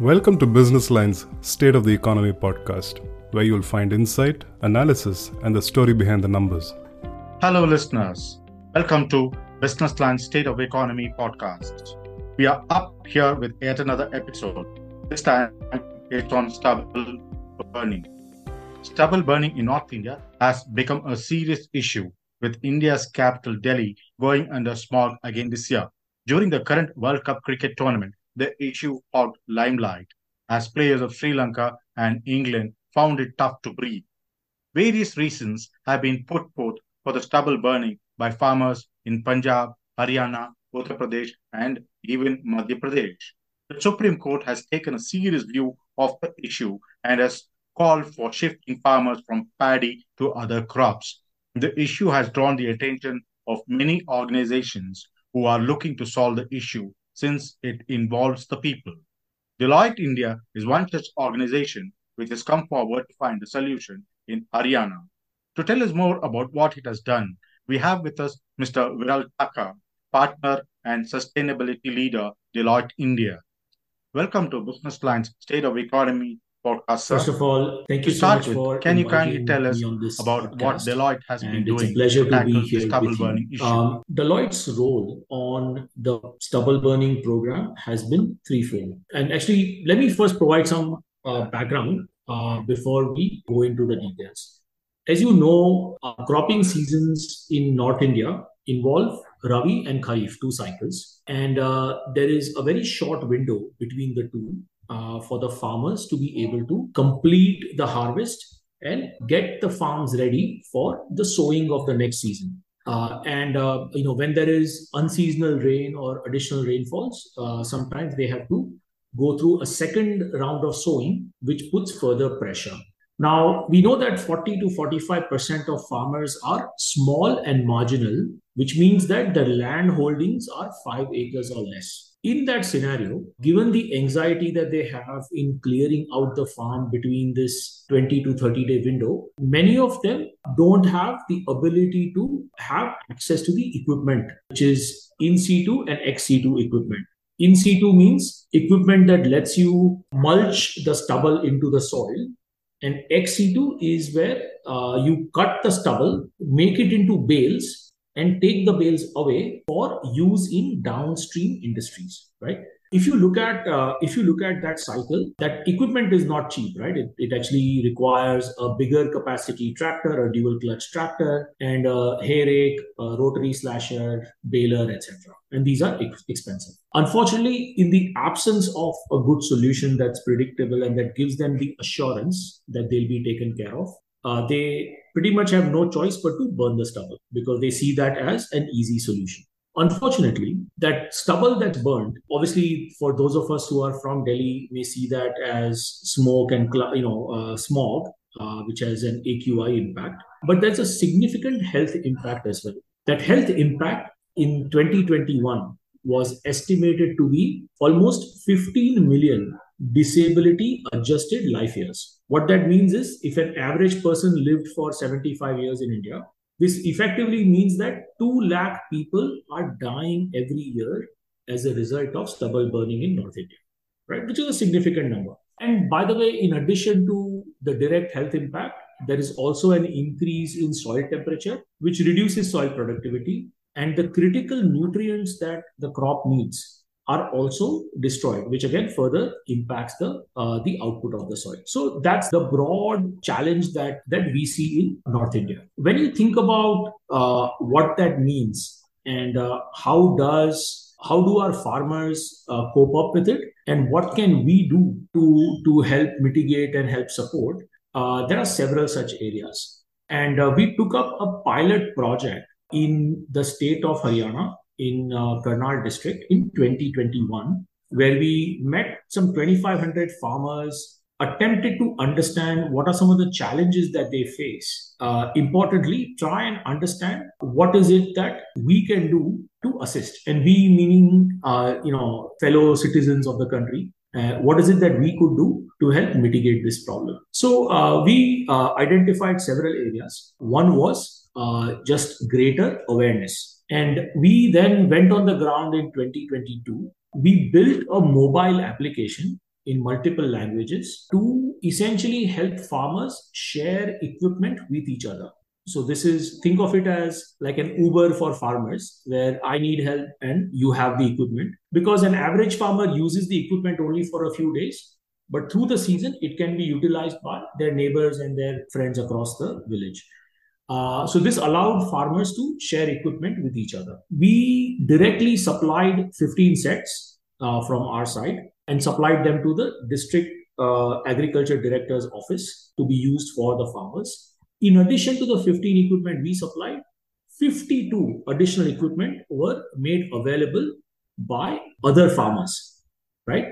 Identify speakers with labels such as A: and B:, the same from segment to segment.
A: Welcome to Business Line's State of the Economy podcast, where you'll find insight, analysis, and the story behind the numbers.
B: Hello, listeners. Welcome to Business Line's State of Economy podcast. We are up here with yet another episode. This time it's on stubble burning. Stubble burning in North India has become a serious issue, with India's capital Delhi going under smog again this year. During the current World Cup cricket tournament, the issue of limelight as players of Sri Lanka and England found it tough to breathe. Various reasons have been put forth for the stubble burning by farmers in Punjab, Haryana, Uttar Pradesh, and even Madhya Pradesh. The Supreme Court has taken a serious view of the issue and has called for shifting farmers from paddy to other crops. The issue has drawn the attention of many organizations who are looking to solve the issue since it involves the people. Deloitte India is one such organization which has come forward to find a solution in Haryana. To tell us more about what it has done, we have with us Mr. Viral Thakker, partner and sustainability leader, Deloitte India. Welcome to Business Line's State of Economy podcast. Sir.
C: First of all, thank you so much
B: with,
C: for
B: can you kindly tell us
C: me on this
B: about what. Deloitte has been doing
C: it's a pleasure to be here
B: stubble
C: with
B: burning issue?
C: Um, Deloitte's role on the stubble burning program has been threefold. And actually, let me first provide some uh, background uh, before we go into the details. As you know, uh, cropping seasons in North India involve Rabi and Kharif, two cycles. And uh, there is a very short window between the two uh, for the farmers to be able to complete the harvest and get the farms ready for the sowing of the next season. Uh, and uh, you know when there is unseasonal rain or additional rainfalls, uh, sometimes they have to go through a second round of sowing, which puts further pressure. Now we know that 40 to 45 percent of farmers are small and marginal, which means that the land holdings are five acres or less in that scenario, given the anxiety that they have in clearing out the farm between this 20 to 30 day window, many of them don't have the ability to have access to the equipment, which is in situ and ex situ equipment. In situ means equipment that lets you mulch the stubble into the soil. And ex situ is where uh, you cut the stubble, make it into bales, and take the bales away for use in downstream industries right? If you look at uh, if you look at that cycle that equipment is not cheap right? It, it actually requires a bigger capacity tractor a dual clutch tractor and a hay rake a rotary slasher baler etc and these are ex- expensive. Unfortunately in the absence of a good solution that's predictable and that gives them the assurance that they'll be taken care of uh, they pretty much have no choice but to burn the stubble because they see that as an easy solution. Unfortunately, that stubble that's burned, obviously, for those of us who are from Delhi, may see that as smoke and you know uh, smog, uh, which has an AQI impact. But there's a significant health impact as well. That health impact in 2021 was estimated to be almost 15 million disability adjusted life years. What that means is if an average person lived for 75 years in India, this effectively means that 2 lakh people are dying every year as a result of stubble burning in North India, right? Which is a significant number. And by the way, in addition to the direct health impact, there is also an increase in soil temperature, which reduces soil productivity, and the critical nutrients that the crop needs are also destroyed, which again further impacts the uh, the output of the soil. So that's the broad challenge that that we see in North India. When you think about uh, what that means and uh, how does how do our farmers uh, cope up with it, and what can we do to to help mitigate and help support? Uh, there are several such areas, and uh, we took up a pilot project in the state of Haryana in uh, Karnal district in 2021, where we met some 2,500 farmers, attempted to understand what are some of the challenges that they face. Uh, importantly, try and understand what is it that we can do to assist, and we meaning uh, you know fellow citizens of the country. Uh, what is it that we could do to help mitigate this problem? So uh, we uh, identified several areas. One was uh, just greater awareness. And we then went on the ground in 2022. We built a mobile application in multiple languages to essentially help farmers share equipment with each other. So this is think of it as like an Uber for farmers where I need help and you have the equipment because an average farmer uses the equipment only for a few days but through the season it can be utilized by their neighbors and their friends across the village. Uh, so this allowed farmers to share equipment with each other. We directly supplied 15 sets uh, from our side and supplied them to the district uh, agriculture director's office to be used for the farmers in addition to the 15 equipment we supplied, 52 additional equipment were made available by other farmers, right?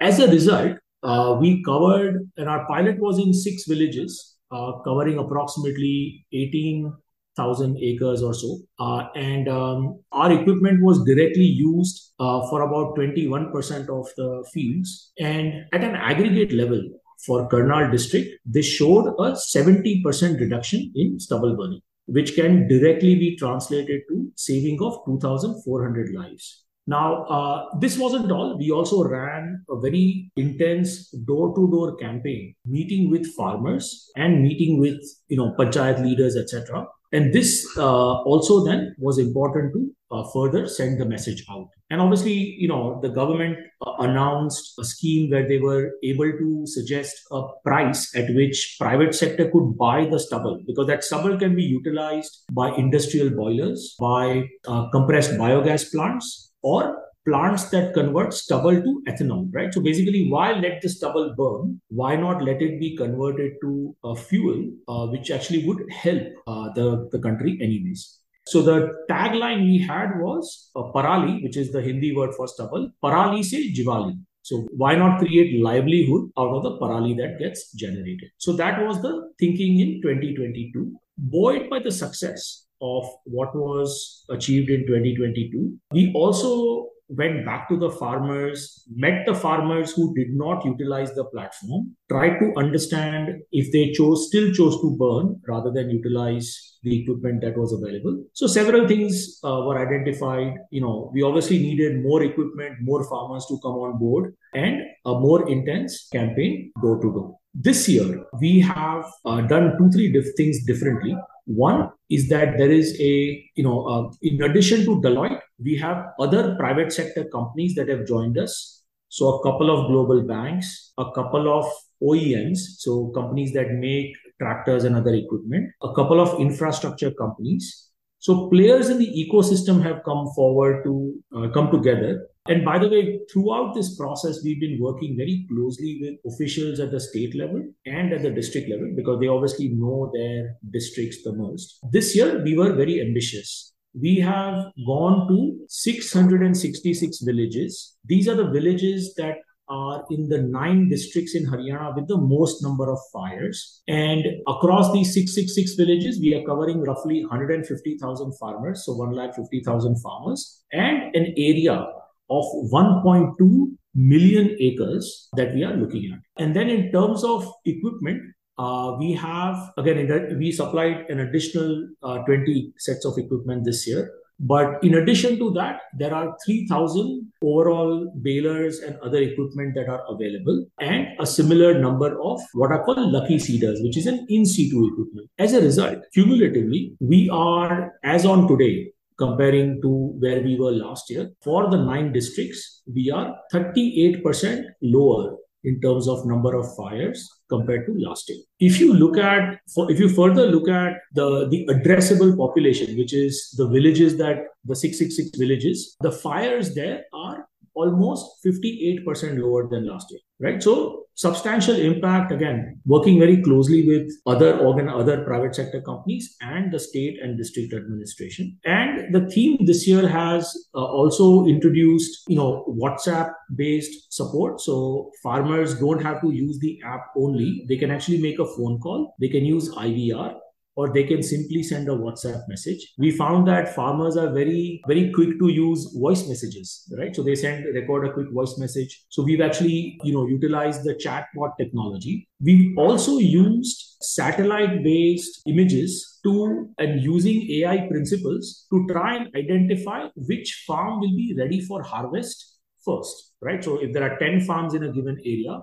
C: As a result, uh, we covered, and our pilot was in six villages, uh, covering approximately 18,000 acres or so. Uh, and um, our equipment was directly used uh, for about 21% of the fields. And at an aggregate level, for Karnal district, this showed a 70% reduction in stubble burning, which can directly be translated to saving of 2,400 lives. Now, uh, this wasn't all. We also ran a very intense door-to-door campaign, meeting with farmers and meeting with you know panchayat leaders, etc. And this uh, also then was important to uh, further send the message out. And obviously, you know, the government uh, announced a scheme where they were able to suggest a price at which private sector could buy the stubble because that stubble can be utilized by industrial boilers, by uh, compressed biogas plants, or plants that convert stubble to ethanol, right? So basically, why let the stubble burn? Why not let it be converted to a fuel, uh, which actually would help uh, the, the country anyways? So the tagline we had was uh, Parali, which is the Hindi word for stubble. Parali se Jivali. So why not create livelihood out of the parali that gets generated? So that was the thinking in 2022. Buoyed by the success of what was achieved in 2022, we also went back to the farmers, met the farmers who did not utilize the platform, tried to understand if they chose still chose to burn rather than utilize the equipment that was available. So several things uh, were identified. You know, we obviously needed more equipment, more farmers to come on board, and a more intense campaign door to door. This year, we have uh, done two, three diff- things differently. One is that there is a, you know, uh, in addition to Deloitte, we have other private sector companies that have joined us. So a couple of global banks, a couple of OEMs, so companies that make tractors and other equipment, a couple of infrastructure companies. So players in the ecosystem have come forward to uh, come together. And by the way, throughout this process, we've been working very closely with officials at the state level and at the district level because they obviously know their districts the most. This year, we were very ambitious we have gone to 666 villages. These are the villages that are in the nine districts in Haryana with the most number of fires. And across these 666 villages, we are covering roughly 150,000 farmers, so 1,50,000 farmers, and an area of 1.2 million acres that we are looking at. And then in terms of equipment, uh, we have, again, we supplied an additional uh, 20 sets of equipment this year. But in addition to that, there are 3,000 overall balers and other equipment that are available, and a similar number of what are called lucky seeders, which is an in situ equipment. As a result, cumulatively, we are, as on today, comparing to where we were last year, for the nine districts, we are 38% lower in terms of number of fires compared to last year. If you look at, if you further look at the, the addressable population, which is the villages that the 666 villages, the fires there are almost 58% lower than last year, right? So substantial impact again working very closely with other organ other private sector companies and the state and district administration and the theme this year has uh, also introduced you know whatsapp based support. So farmers don't have to use the app only. They can actually make a phone call. They can use ivr or they can simply send a WhatsApp message. We found that farmers are very, very quick to use voice messages, right? So they send, record a quick voice message. So we've actually, you know, utilized the chatbot technology. We've also used satellite based images to and using AI principles to try and identify which farm will be ready for harvest first, right? So if there are 10 farms in a given area,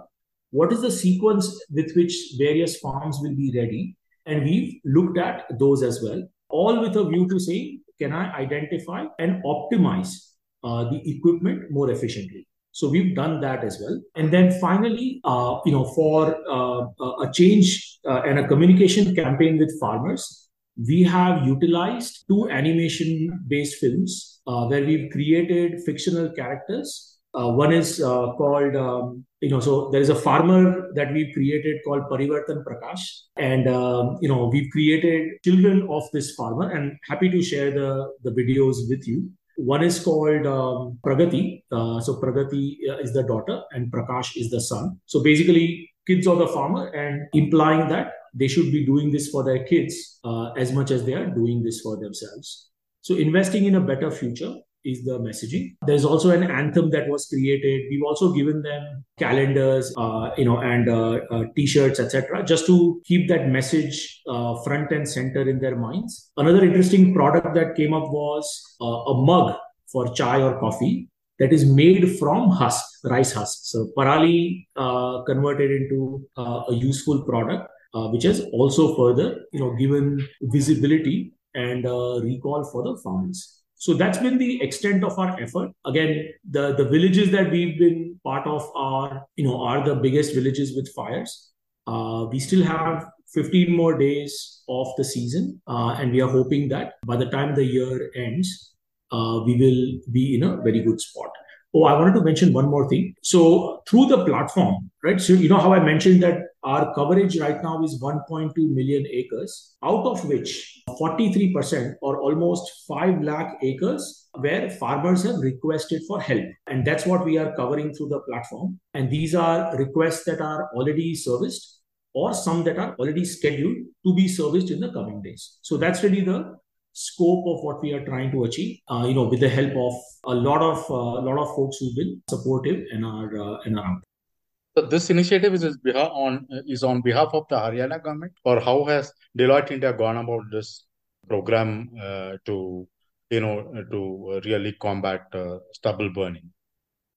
C: what is the sequence with which various farms will be ready? And we've looked at those as well, all with a view to say, can I identify and optimize uh, the equipment more efficiently? So we've done that as well. And then finally, uh, you know, for uh, a change uh, and a communication campaign with farmers, we have utilized two animation-based films uh, where we've created fictional characters. Uh, one is uh, called, um, you know, so there is a farmer that we've created called Parivartan Prakash, and um, you know, we've created children of this farmer, and happy to share the the videos with you. One is called um, Pragati. Uh, so Pragati uh, is the daughter and Prakash is the son. So basically, kids of the farmer and implying that they should be doing this for their kids uh, as much as they are doing this for themselves. So investing in a better future is the messaging. There's also an anthem that was created. We've also given them calendars, uh, you know, and uh, uh, t-shirts, etc., just to keep that message uh, front and center in their minds. Another interesting product that came up was uh, a mug for chai or coffee that is made from husk, rice husk. So parali uh, converted into a useful product. which has also further, you know, given visibility and recall for the farmers. So that's been the extent of our effort. Again, the, the villages that we've been part of are, you know, are the biggest villages with fires. Uh, we still have 15 more days of the season, uh, and we are hoping that by the time the year ends, uh, we will be in a very good spot. Oh, I wanted to mention one more thing. So through the platform, right? So you know how I mentioned that our coverage right now is 1.2 million acres, out of which 43% or almost 5 lakh acres where farmers have requested for help. And that's what we are covering through the platform. And these are requests that are already serviced or some that are already scheduled to be serviced in the coming days. So that's really the scope of what we are trying to achieve. Uh, you know, with the help of a lot of uh, a lot of folks who've been supportive and are uh, and are.
B: So this initiative is on is on behalf of the Haryana government, or how has Deloitte India gone about this program uh, to you know to really combat uh, stubble burning?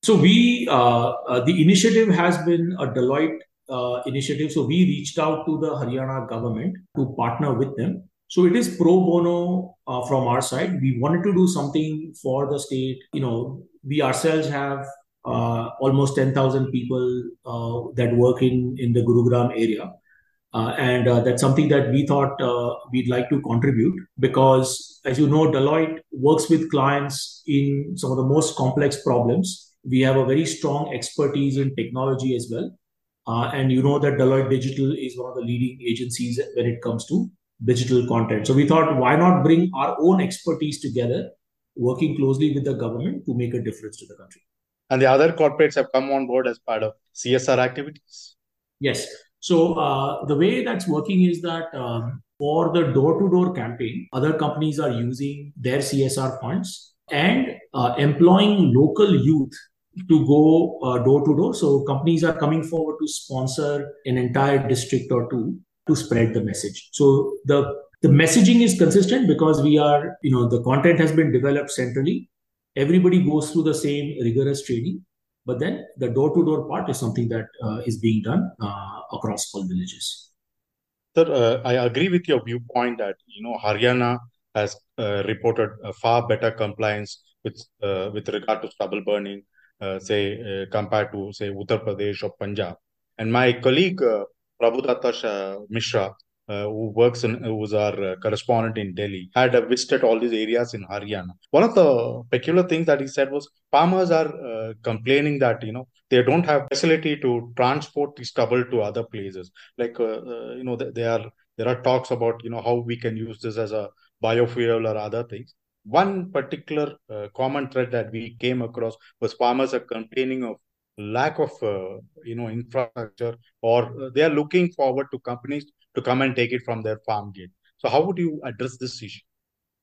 C: So we uh, uh the initiative has been a Deloitte uh, initiative. So we reached out to the Haryana government to partner with them so it is pro bono uh, from our side. We wanted to do something for the state. You know, we ourselves have uh, almost 10,000 people uh, that work in, in the Gurugram area. Uh, and uh, that's something that we thought uh, we'd like to contribute because, as you know, Deloitte works with clients in some of the most complex problems. We have a very strong expertise in technology as well. and you know that Deloitte Digital is one of the leading agencies when it comes to digital content. So we thought, why not bring our own expertise together, working closely with the government to make a difference to the country.
B: And the other corporates have come on board as part of CSR activities?
C: Yes. So uh, the way that's working is that um, for the door-to-door campaign, other companies are using their CSR funds and uh, employing local youth to go uh, door to door. So companies are coming forward to sponsor an entire district or two to spread the message. So the the messaging is consistent because we are, you know, the content has been developed centrally. Everybody goes through the same rigorous training, but then the door-to-door part is something that uh, is being done uh, across all villages.
B: Sir, uh, I agree with your viewpoint that you know Haryana has uh, reported far better compliance with uh, with regard to stubble burning, uh, say compared to say Uttar Pradesh or Punjab. And my colleague Prabhudatta Mishra, uh, who works in, who's our uh, correspondent in Delhi, had uh, visited all these areas in Haryana. One of the peculiar things that he said was farmers are uh, complaining that you know they don't have facility to transport the stubble to other places. Like uh, uh, you know, they are there are talks about you know how we can use this as a biofuel or other things. One particular common thread that we came across was farmers are complaining of lack of uh, you know infrastructure or they are looking forward to companies to come and take it from their farm gate. So how would you address this issue?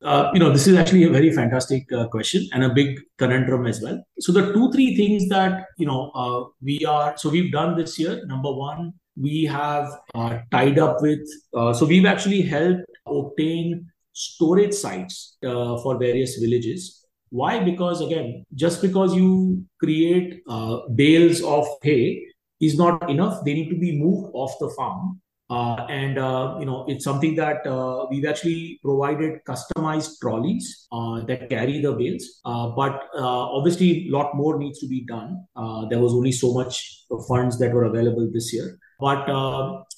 C: Uh, you know this is actually a very fantastic uh, question and a big conundrum as well. So the two three things that you know uh, we are so we've done this year. Number one we have uh, tied up with so we've actually helped obtain storage sites for various villages. Why? Because again, just because you create uh, bales of hay is not enough. They need to be moved off the farm uh, and uh, you know it's something that uh, we've actually provided customized trolleys uh, that carry the bales uh, but uh, obviously a lot more needs to be done. There was only so much funds that were available this year. But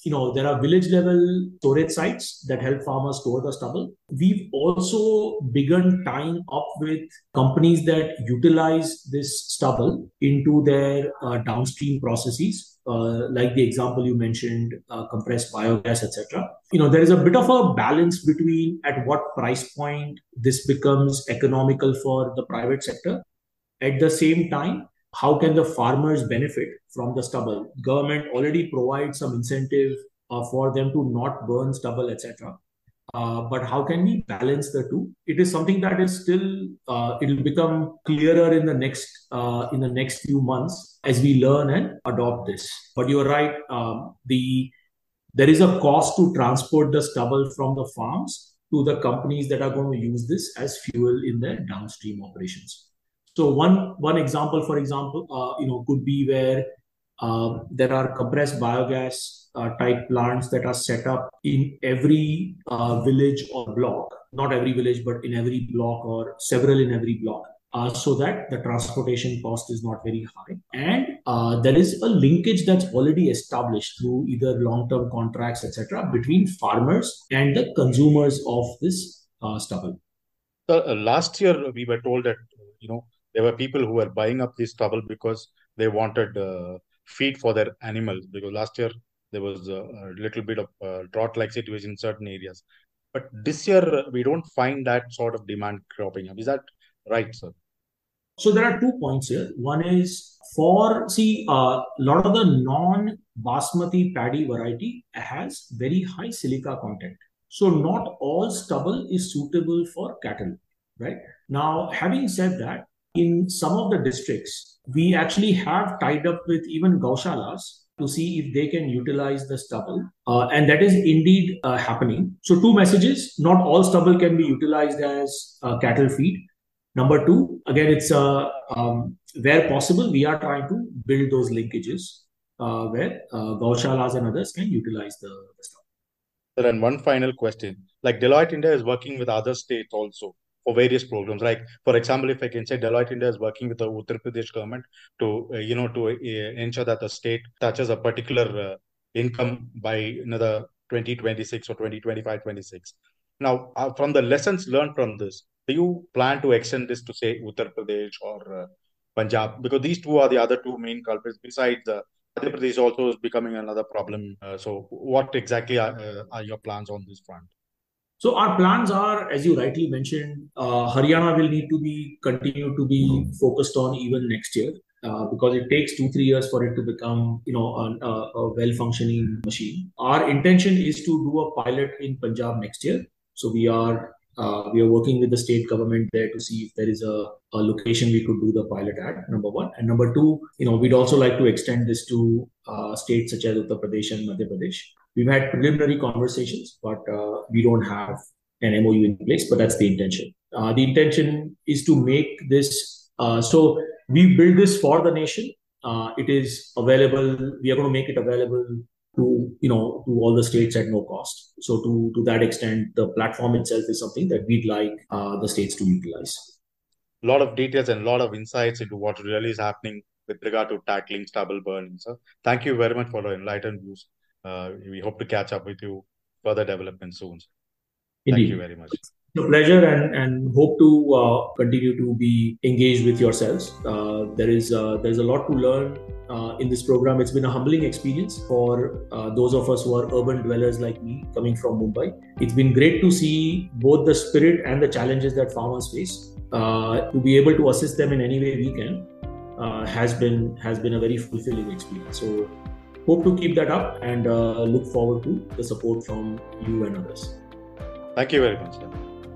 C: you know there are village level storage sites that help farmers store the stubble. We've also begun tying up with companies that utilize this stubble into their downstream processes uh, like the example you mentioned, uh, compressed biogas, etc. You know, there is a bit of a balance between at what price point this becomes economical for the private sector. At the same time, how can the farmers benefit from the stubble? Government already provides some incentive uh, for them to not burn stubble, etc. Uh, but how can we balance the two? It is something that is still uh, it will become clearer in the next uh, in the next few months as we learn and adopt this. But you are right. Um, the there is a cost to transport the stubble from the farms to the companies that are going to use this as fuel in their downstream operations. So one one example, for example, uh, you know, could be where uh, there are compressed biogas uh, type plants that are set up in every uh, village or block, not every village, but in every block or several in every block. Uh, so that the transportation cost is not very high. And uh, there is a linkage that's already established through either long term contracts, etc., between farmers and the consumers of this uh, stubble.
B: Uh, last year, we were told that you know there were people who were buying up this stubble because they wanted feed for their animals. Because last year there was a, a little bit of drought-like situation in certain areas. But this year, we don't find that sort of demand cropping up. Is that right, sir?
C: So there are two points here. One is for see a uh, lot of the non basmati paddy variety has very high silica content. So not all stubble is suitable for cattle, right? Now, having said that, in some of the districts, we actually have tied up with even gaushalas to see if they can utilize the stubble. Uh, and that is indeed uh, happening. So, two messages not all stubble can be utilized as uh, cattle feed. Number two, again, it's uh, um, where possible, we are trying to build those linkages uh, where uh, gaushalas and others can utilize the, the stubble.
B: And one final question like Deloitte India is working with other states also for various programs. Like, for example, if I can say Deloitte India is working with the Uttar Pradesh government to, uh, you know, to uh, ensure that the state touches a particular uh, income by another 2026 or 2025, 26. Now, uh, from the lessons learned from this, do you plan to extend this to say Uttar Pradesh or uh, Punjab? Because these two are the other two main culprits. Besides, the Madhya Pradesh also is becoming another problem. Uh, so, what exactly are, are your plans on this front?
C: So our plans are, as you rightly mentioned, uh, Haryana will need to be continue to be focused on even next year uh, because it takes two three years for it to become you know a, a well functioning machine. Our intention is to do a pilot in Punjab next year. So we are uh, we are working with the state government there to see if there is a, a location we could do the pilot at. Number one, and number two, you know, we'd also like to extend this to uh, states such as Uttar Pradesh and Madhya Pradesh. We've had preliminary conversations, but uh, we don't have an MOU in place, but that's the intention. Uh, the intention is to make this, uh, so we build this for the nation. Uh, it is available. We are going to make it available to you know to all the states at no cost. So to to that extent, the platform itself is something that we'd like uh, the states to utilize.
B: A lot of details and a lot of insights into what really is happening with regard to tackling stubble burning. So thank you very much for the enlightened views we hope to catch up with you further development soon. Indeed. Thank you very much. It's
C: a pleasure and, and hope to uh, continue to be engaged with yourselves. Uh, there is uh, there's a lot to learn uh, in this program. It's been a humbling experience for uh, those of us who are urban dwellers like me coming from Mumbai. It's been great to see both the spirit and the challenges that farmers face. to be able to assist them in any way we can has been has been a very fulfilling experience. So hope to keep that up and uh, look forward to the support from you and others.
B: Thank you very much.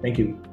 C: Thank you.